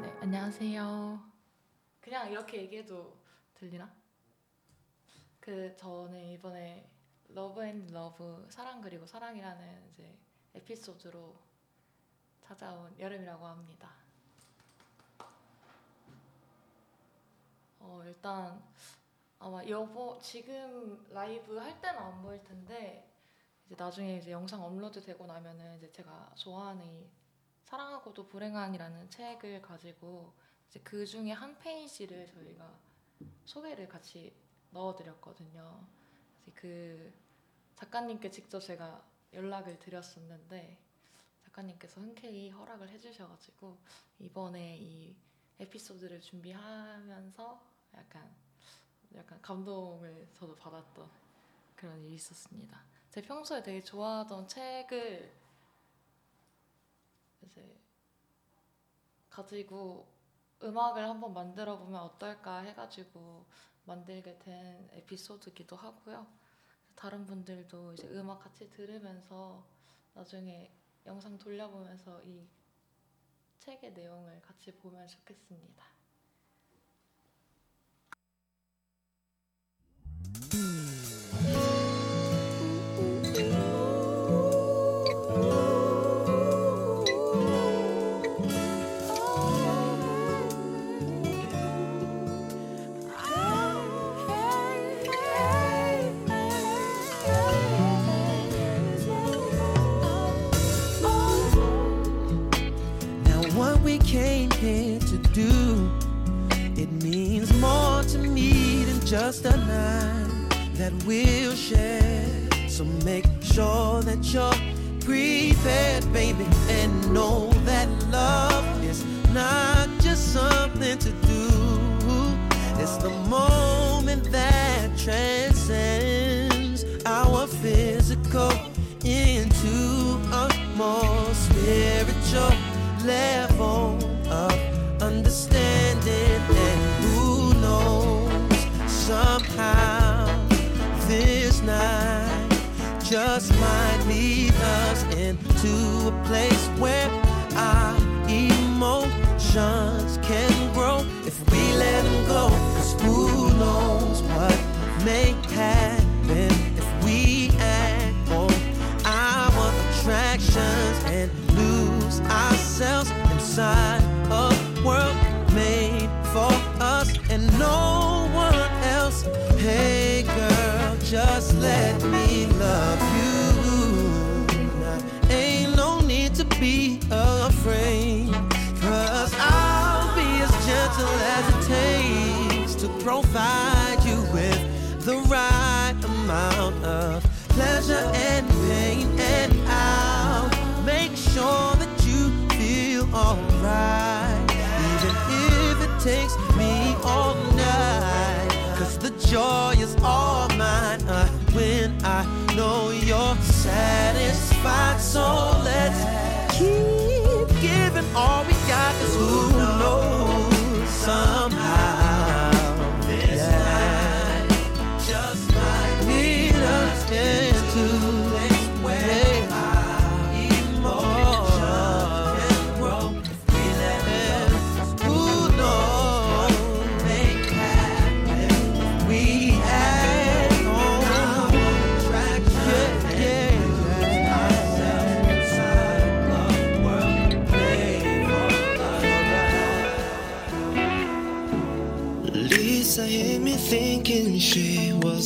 네, 안녕하세요. 그냥 이렇게 얘기해도 들리나? 그 저는 이번에 러브 앤 러브 사랑 그리고 사랑이라는 이제 에피소드로 찾아온 여름이라고 합니다. 어 일단 아마 여보 지금 라이브 할 때는 안 보일 텐데 이제 나중에 이제 영상 업로드 되고 나면은 이제 제가 좋아하는 이 사랑하고도 불행한이라는 책을 가지고 이제 그 중에 한 페이지를 저희가 소개를 같이 넣어드렸거든요. 그 작가님께 직접 제가 연락을 드렸었는데 작가님께서 흔쾌히 허락을 해주셔가지고 이번에 이 에피소드를 준비하면서 약간 약간 감동을 저도 받았던 그런 일이 있었습니다. 제 평소에 되게 좋아하던 책을 이제 가지고 음악을 한번 만들어 보면 어떨까 해가지고 만들게 된 에피소드기도 하고요. 다른 분들도 이제 음악 같이 들으면서 나중에 영상 돌려보면서 이 책의 내용을 같이 보면 좋겠습니다. Just a night that we'll share. So make sure that you're prepared, baby, and know that love is not just something to do. It's the moment that transcends our physical into a more spiritual level somehow this night just might lead us into a place where our emotions can grow if we let them go. 'Cause who knows what may happen if we act on our attractions and lose ourselves inside a world made for us and no Hey girl, just let me love you. Ain't no need to be afraid. Cause I'll be as gentle as it takes to provide you with the right amount of pleasure and pain. And I'll make sure that you feel alright. Even if it takes the joy is all mine uh, when I know you're satisfied. So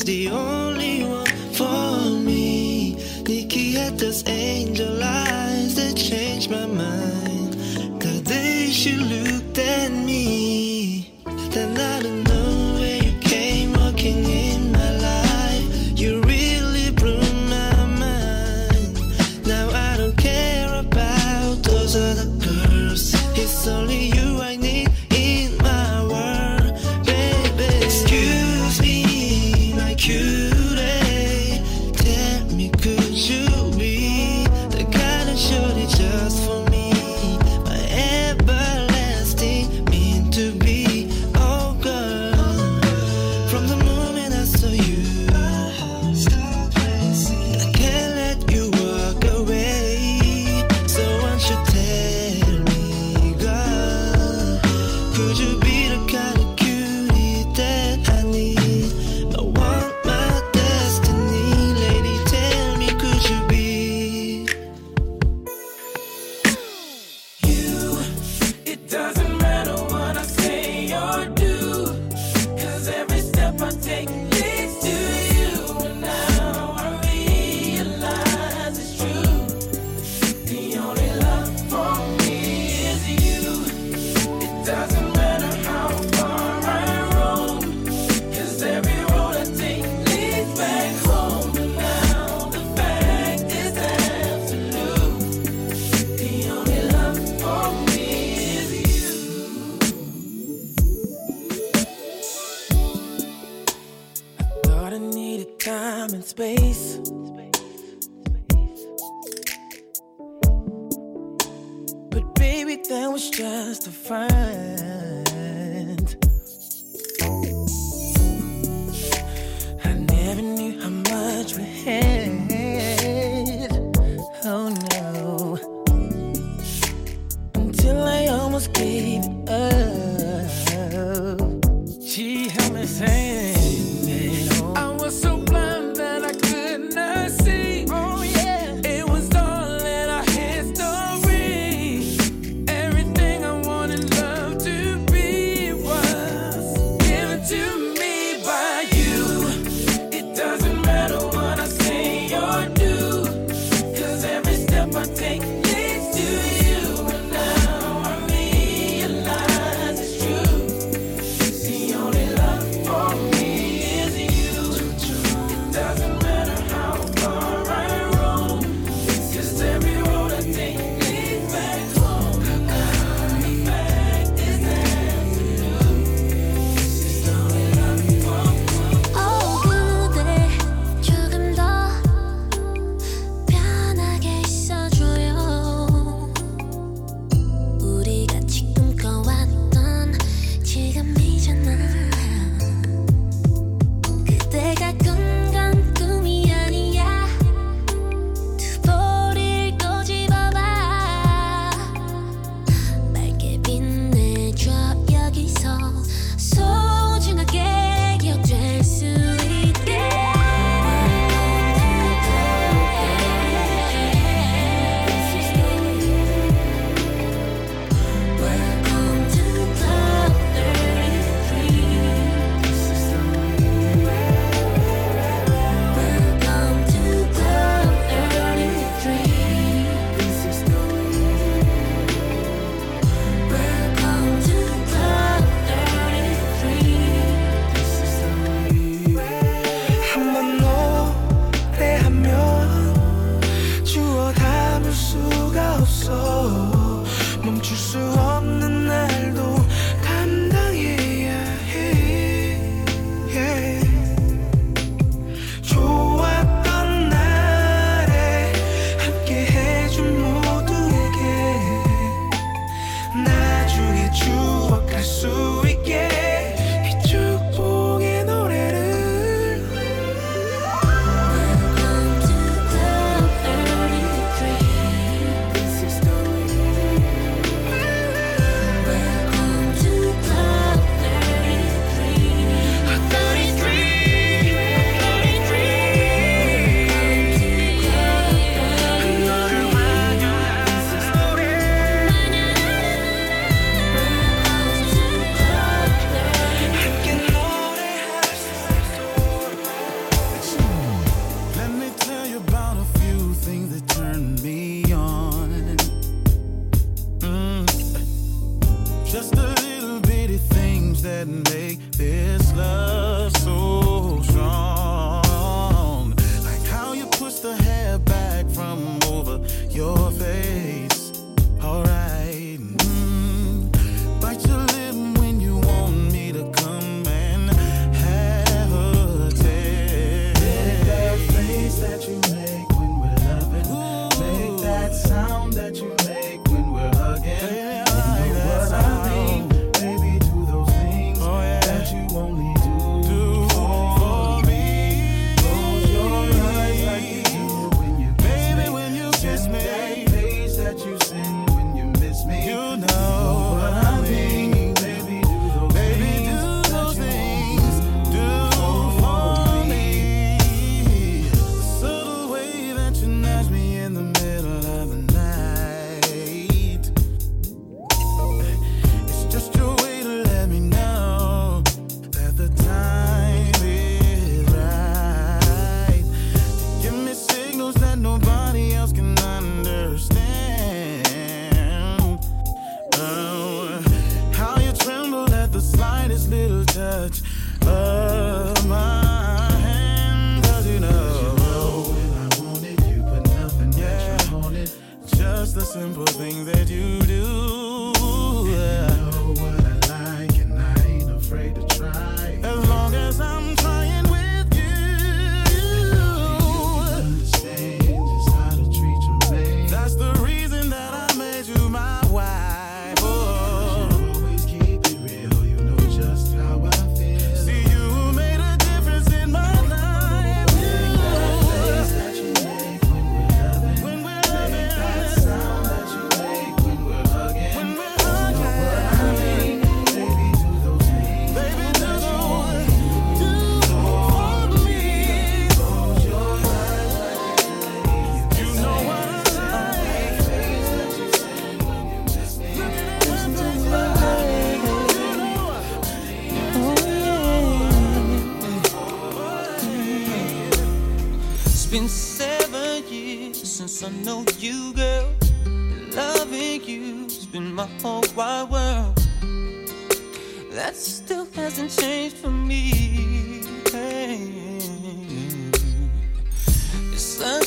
the only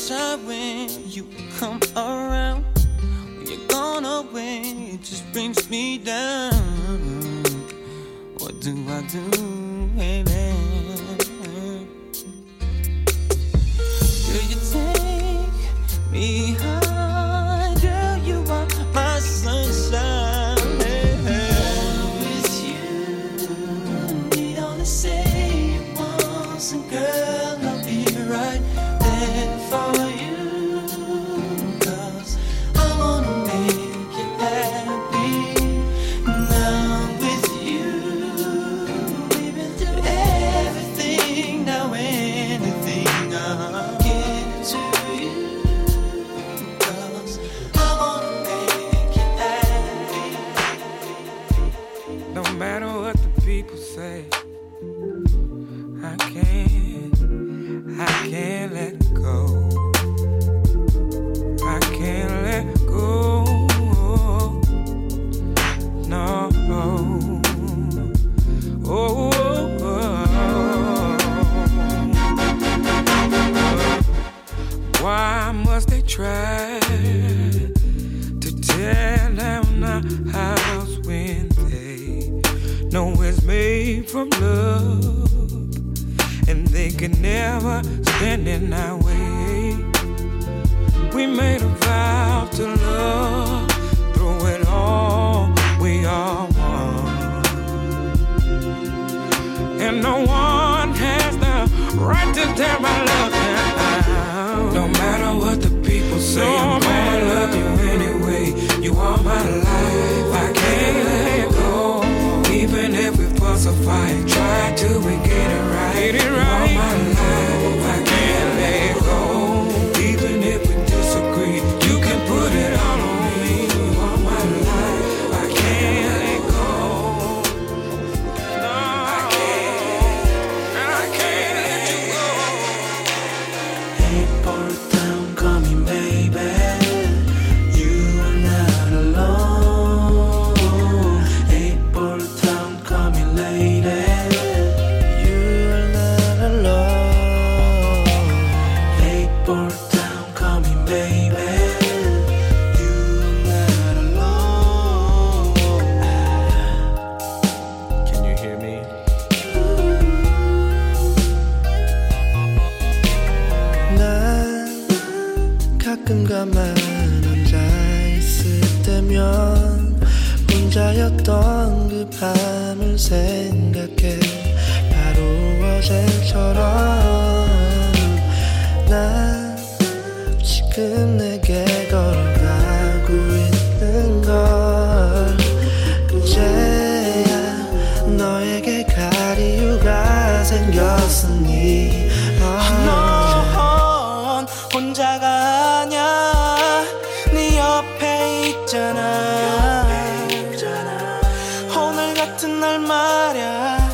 time when you come around. When you're gone away, it just brings me down. What do I do, baby? Do you take me high? We made a vow to love through it all. We are one, and no one has the right to tear my love down. No matter what the people say, no I'm gonna love you anyway. You are my life. I can't let go, even if we fuss or fight. Try to ignore. 날 말야.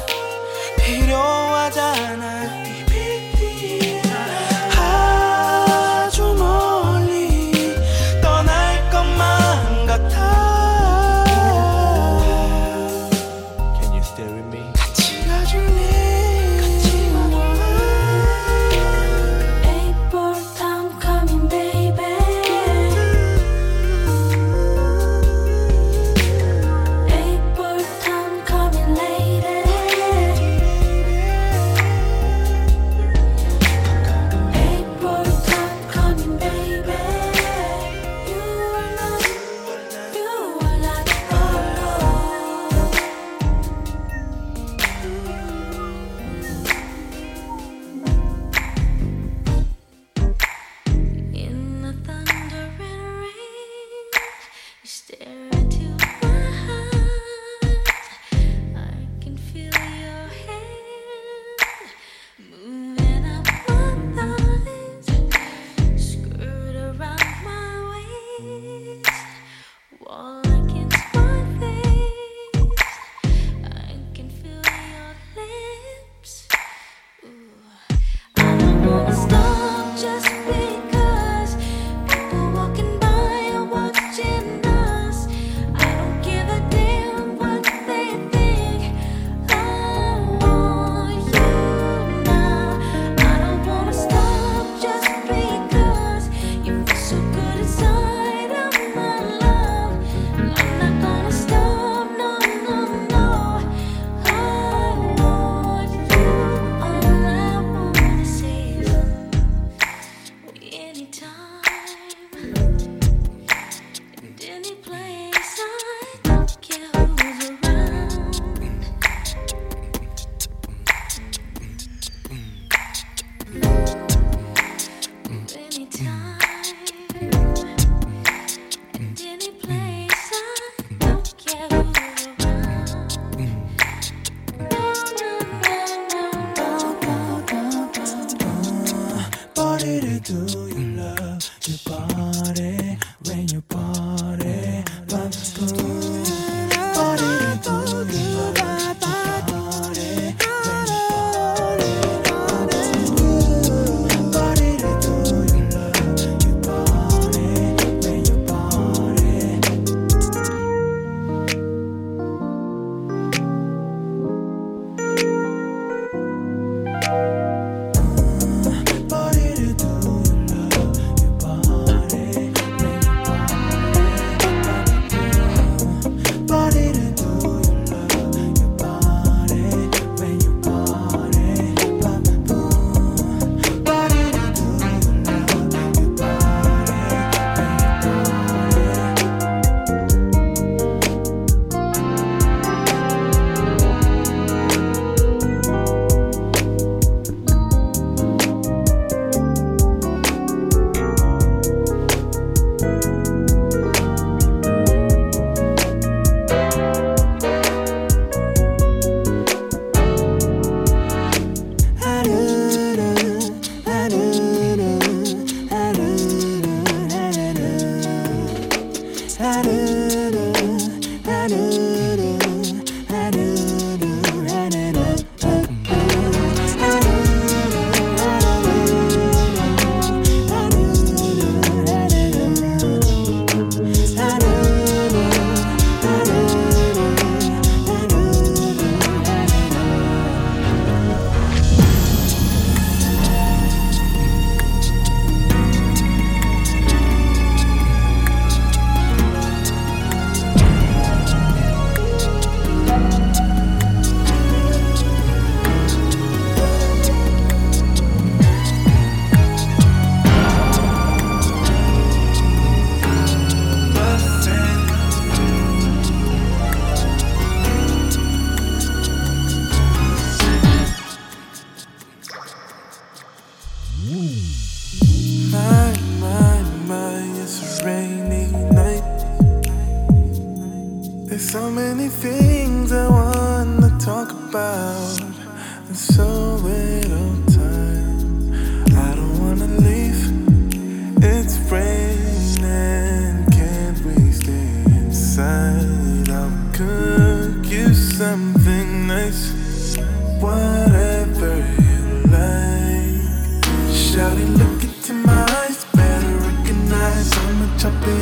up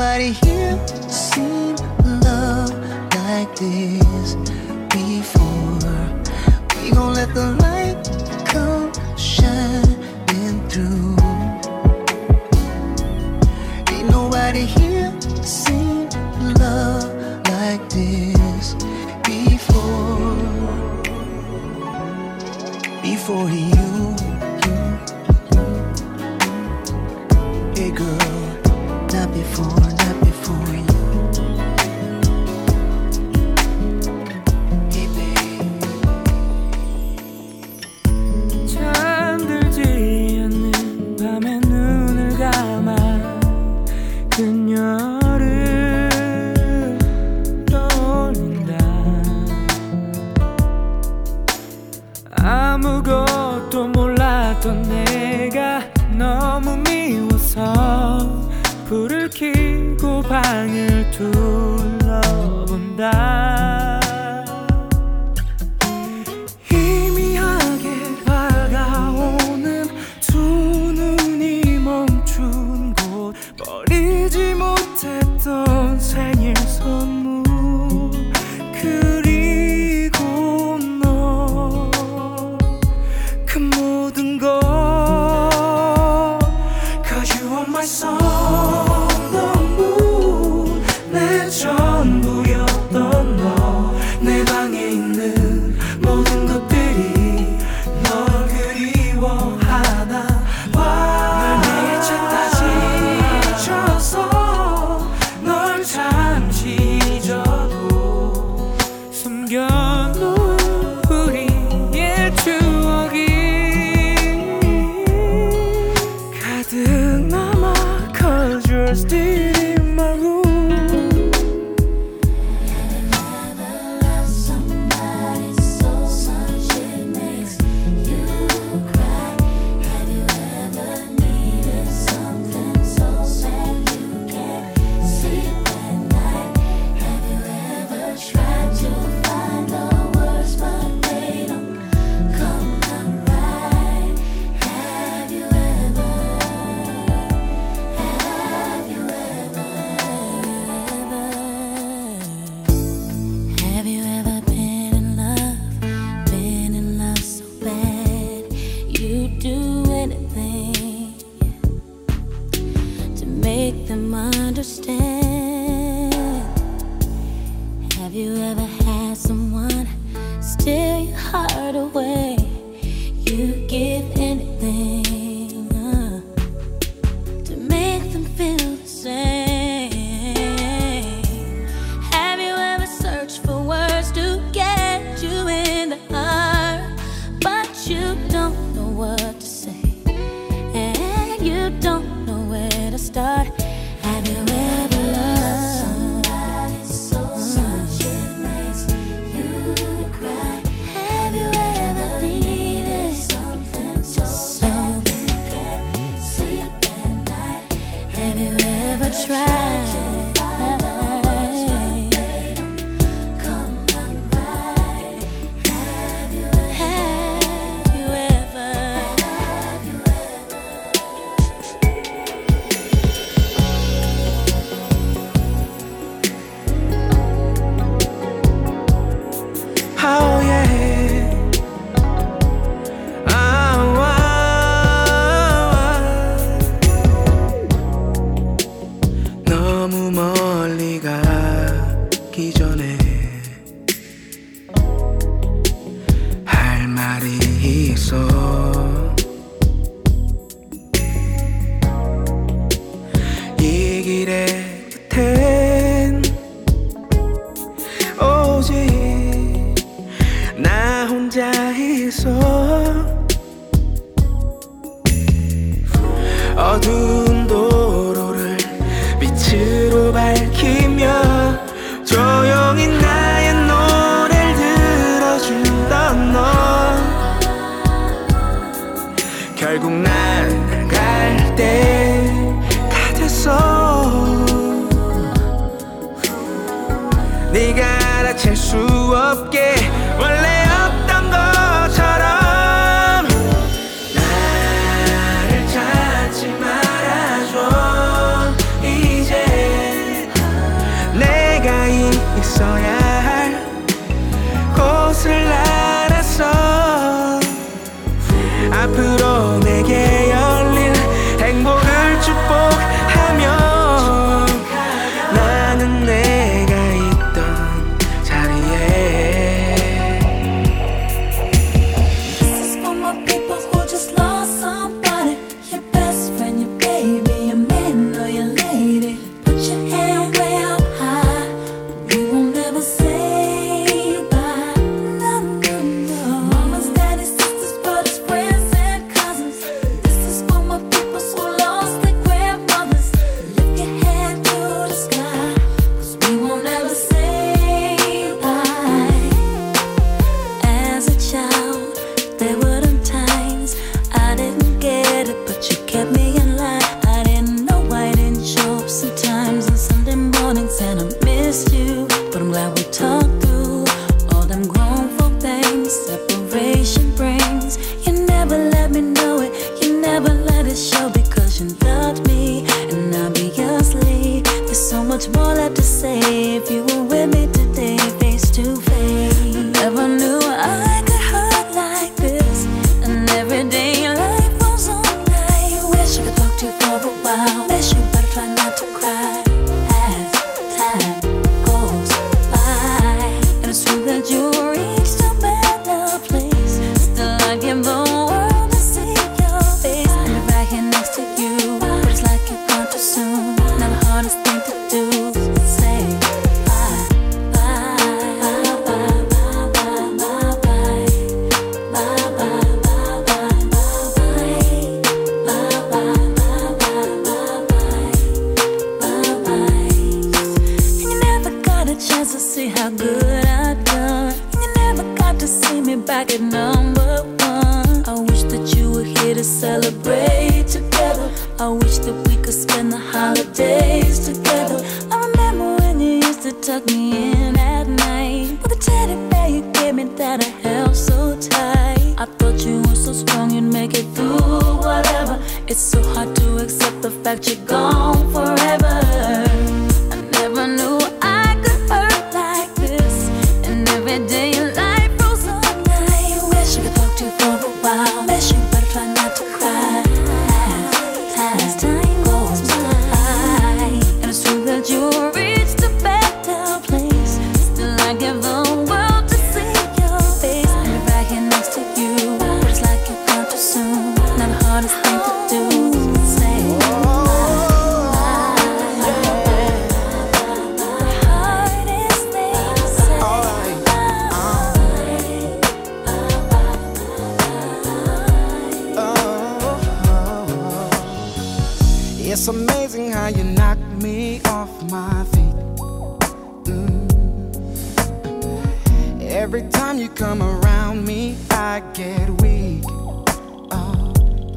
nobody here seen love like this before. We gon' let the light come shining through. Ain't nobody here seen love like this before. Before he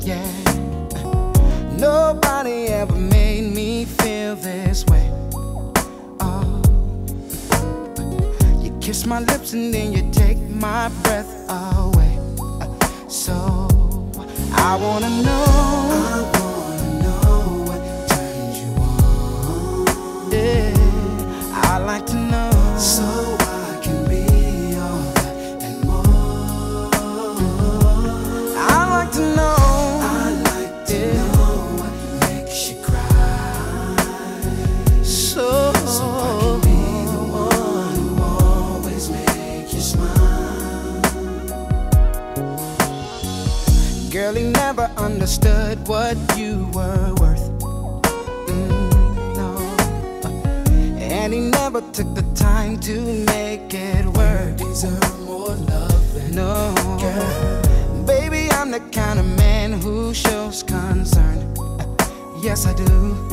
yeah. Nobody ever made me feel this way. Oh, you kiss my lips and then you take my breath away. So I wanna know. understood what you were worth. Mm, no. And he never took the time to make it work. Deserve more love than no. Baby, I'm the kind of man who shows concern. Yes, I do.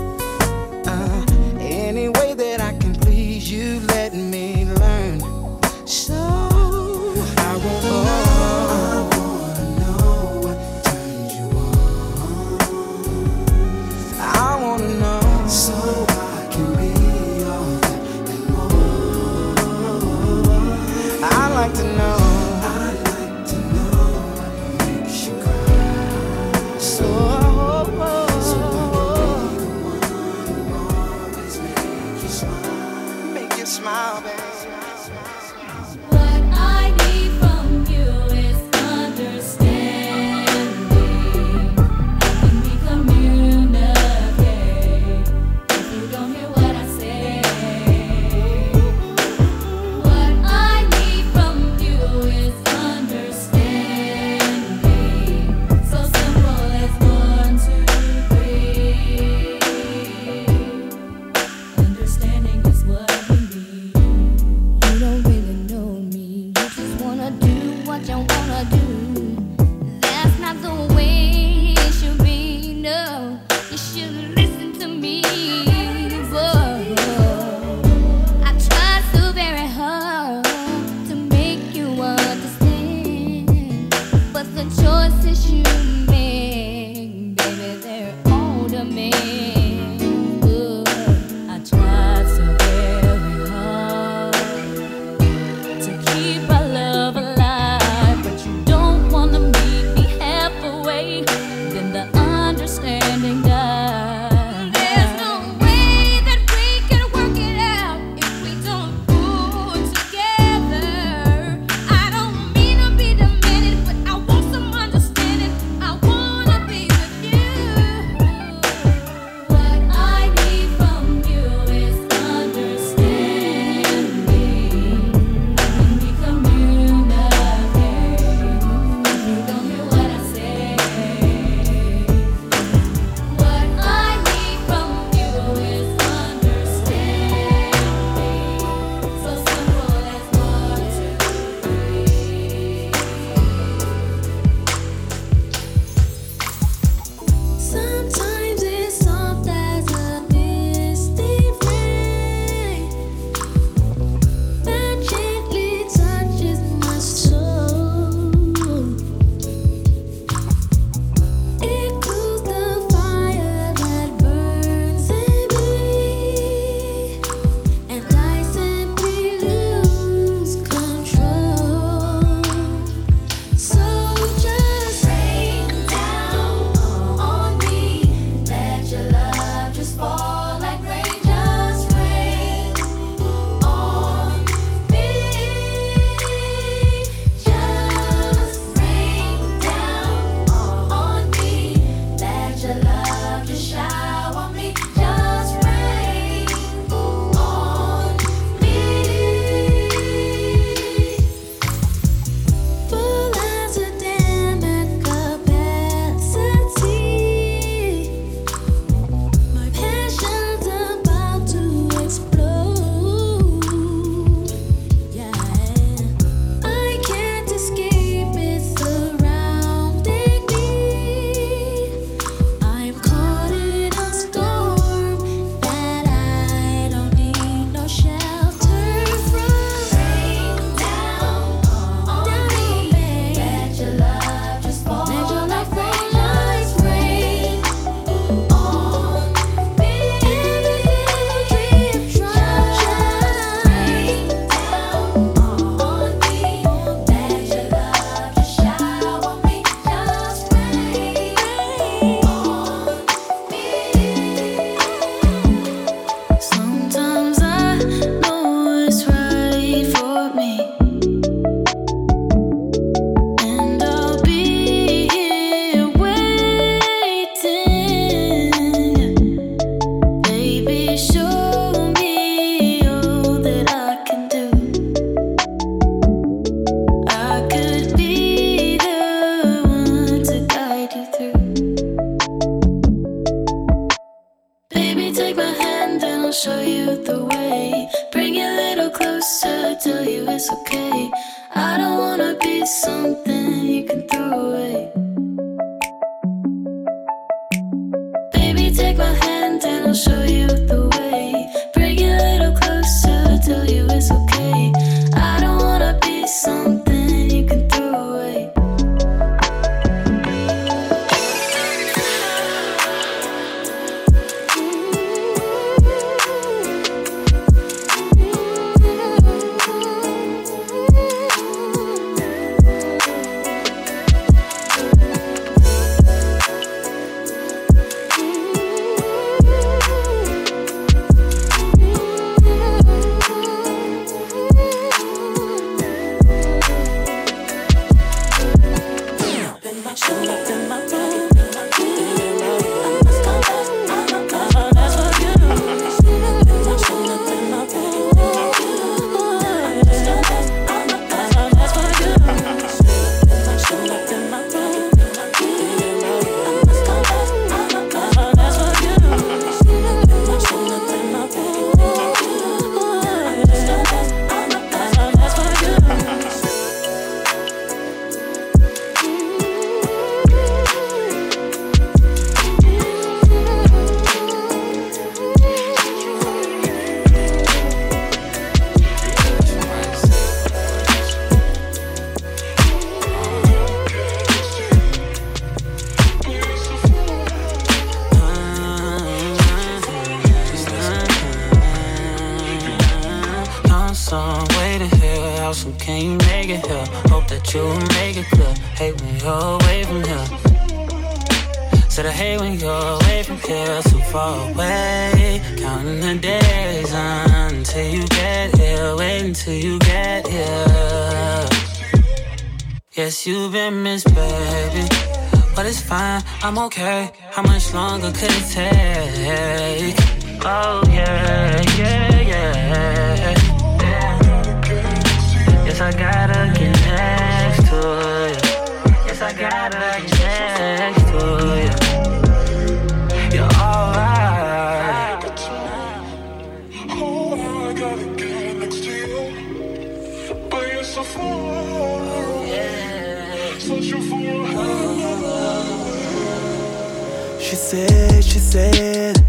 She said, she said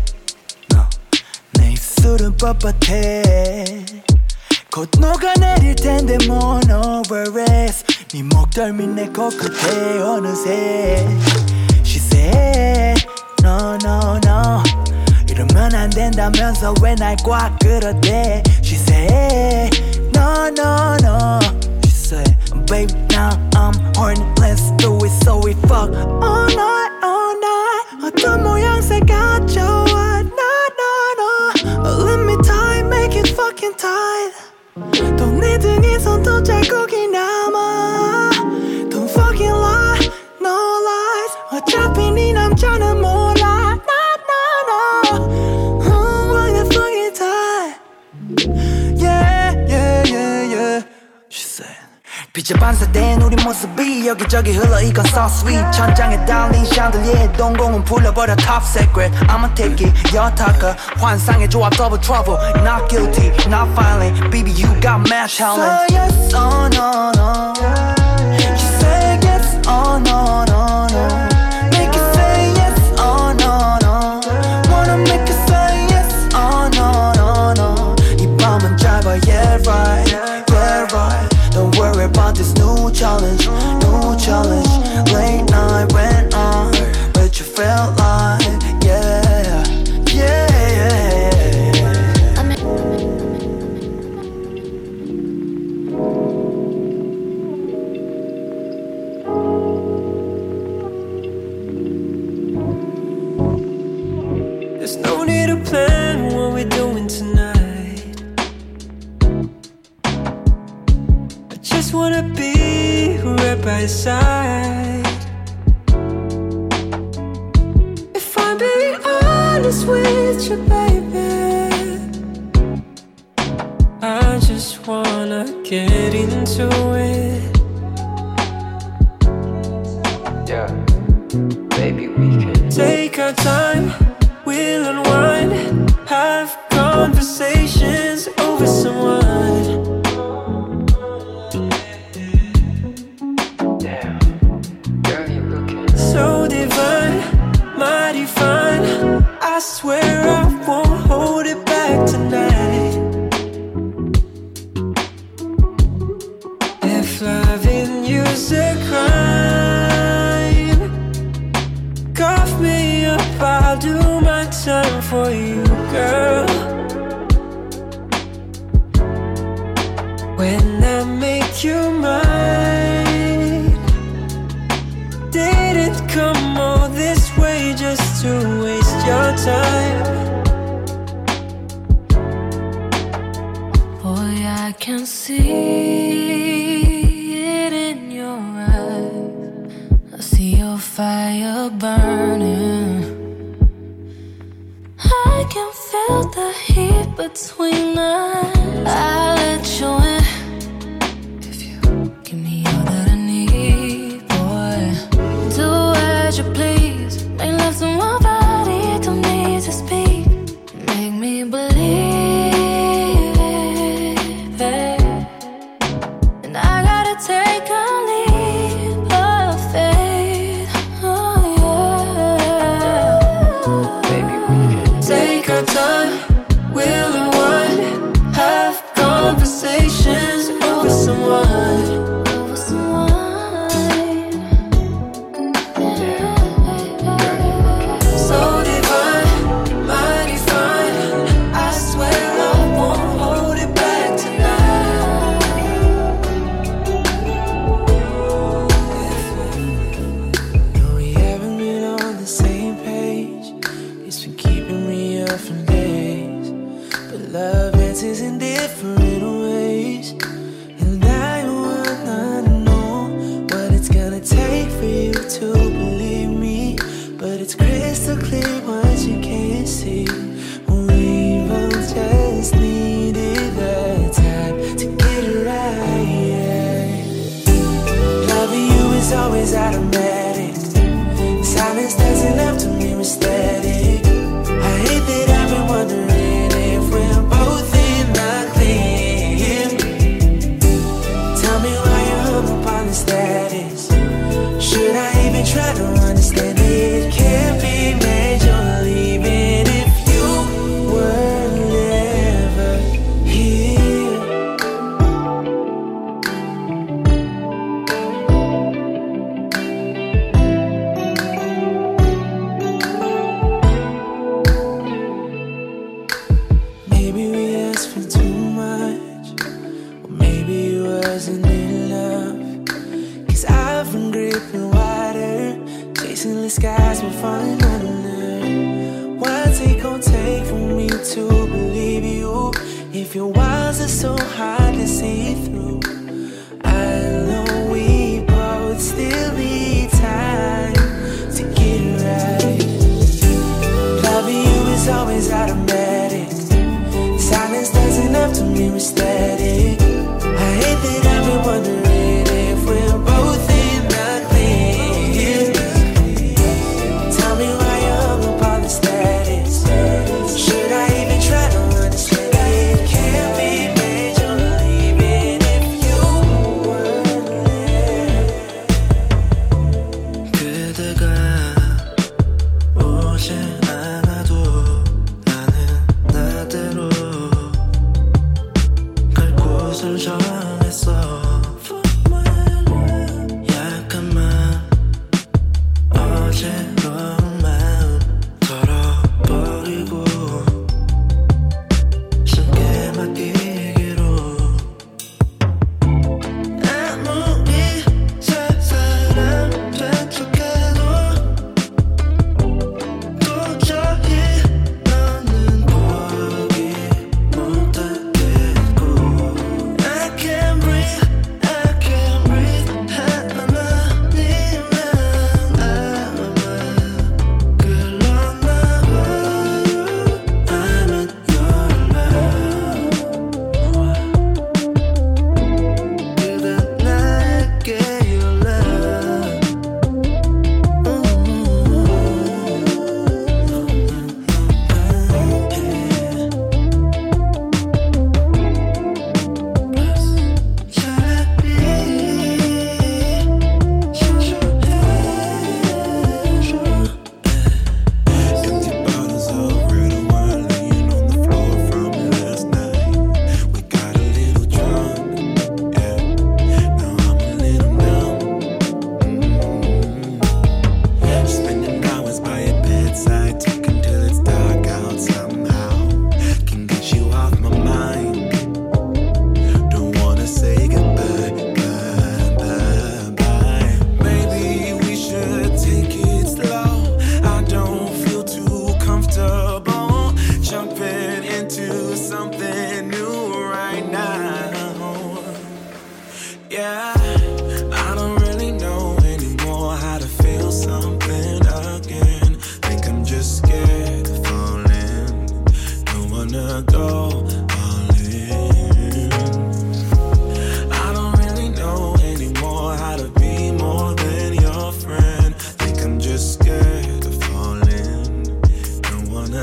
no. 내 입술은 뻣뻣해. 곧 녹아내릴 텐데 more no worries 네 목덜미 내 코끝에 어느새. She said no no no. 이러면 안 된다면서 왜 날 꽉 끌어대? She said no no no. She said baby now I'm horny let's do it so we fuck all night to moyang sa gacho What? No, no, no Let me tie, make it fucking tight 반사된 우리 모습이 여기저기 so sweet. 천장에 달린 샹들리에 동공은 top secret. I'ma take it 환상의 조합 double trouble. Not guilty, not you got mad talent. So yes, oh no no. You say yes, oh no no. side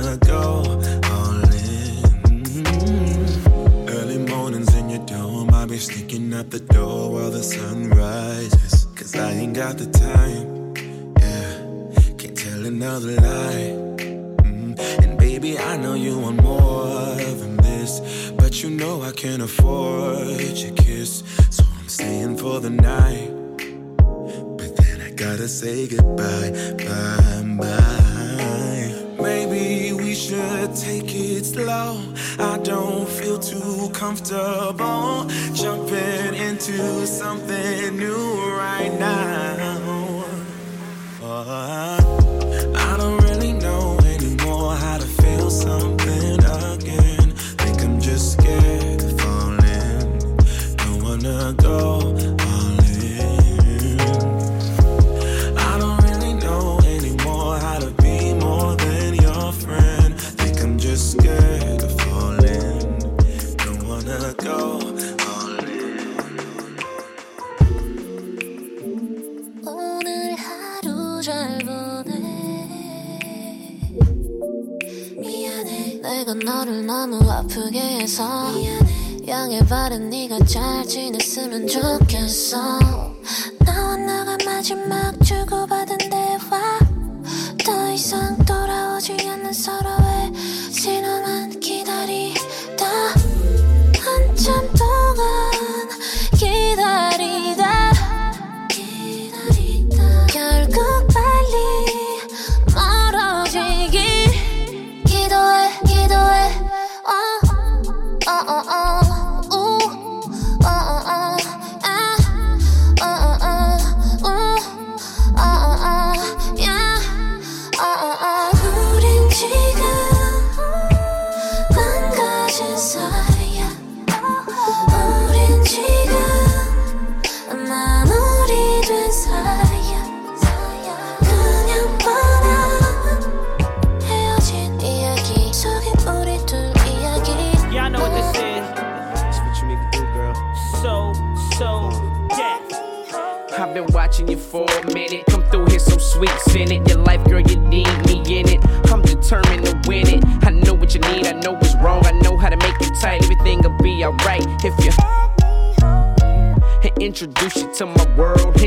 I go all in. Mm-hmm. Early mornings in your dome, I be sneaking out the door while the sun rises. Cause I ain't got the time, yeah. Can't tell another lie. Mm. And baby, I know you want more than this, but you know I can't afford you. Can't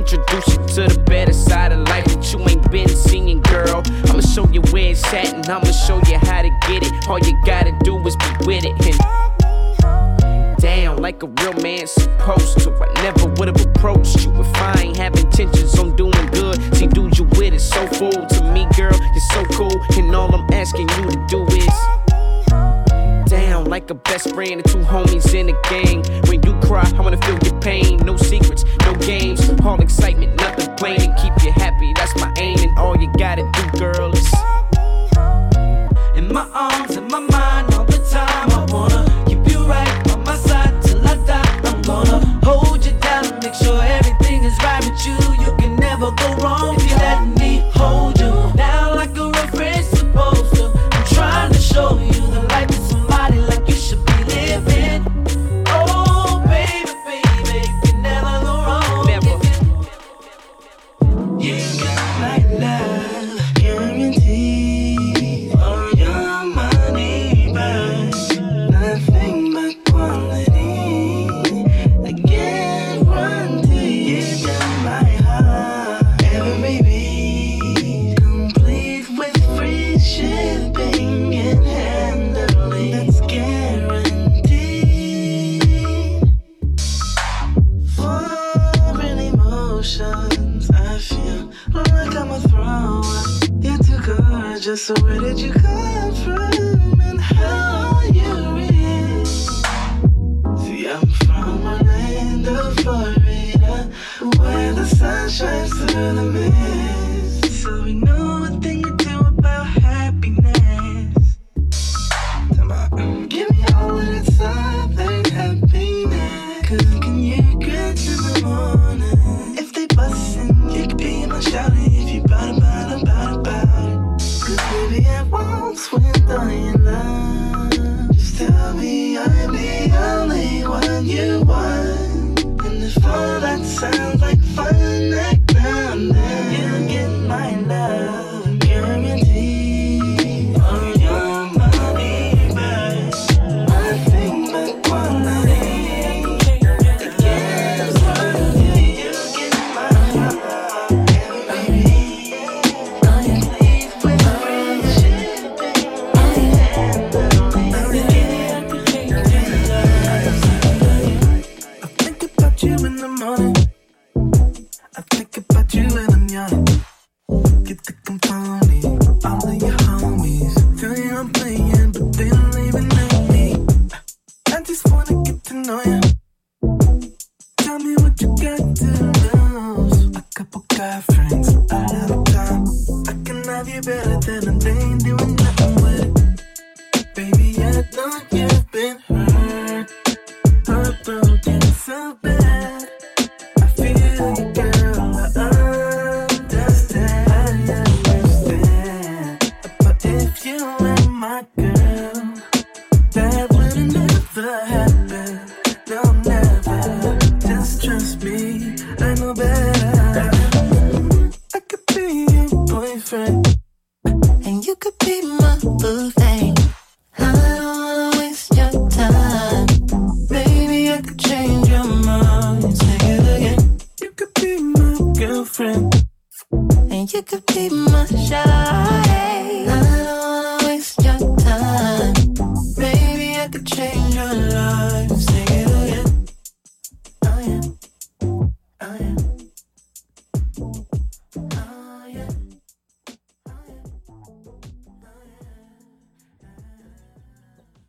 Introduce you to the better side of life that you ain't been seeing, girl. I'ma show you where it's at and I'ma show you how to get it. All you gotta do is be with it and down like a real man supposed to. I never would've approached you if I ain't have intentions on doing good. See, dude, you with it so full to me, girl. You're so cool, and all I'm asking you to do is down like a best friend and two homies is right with you.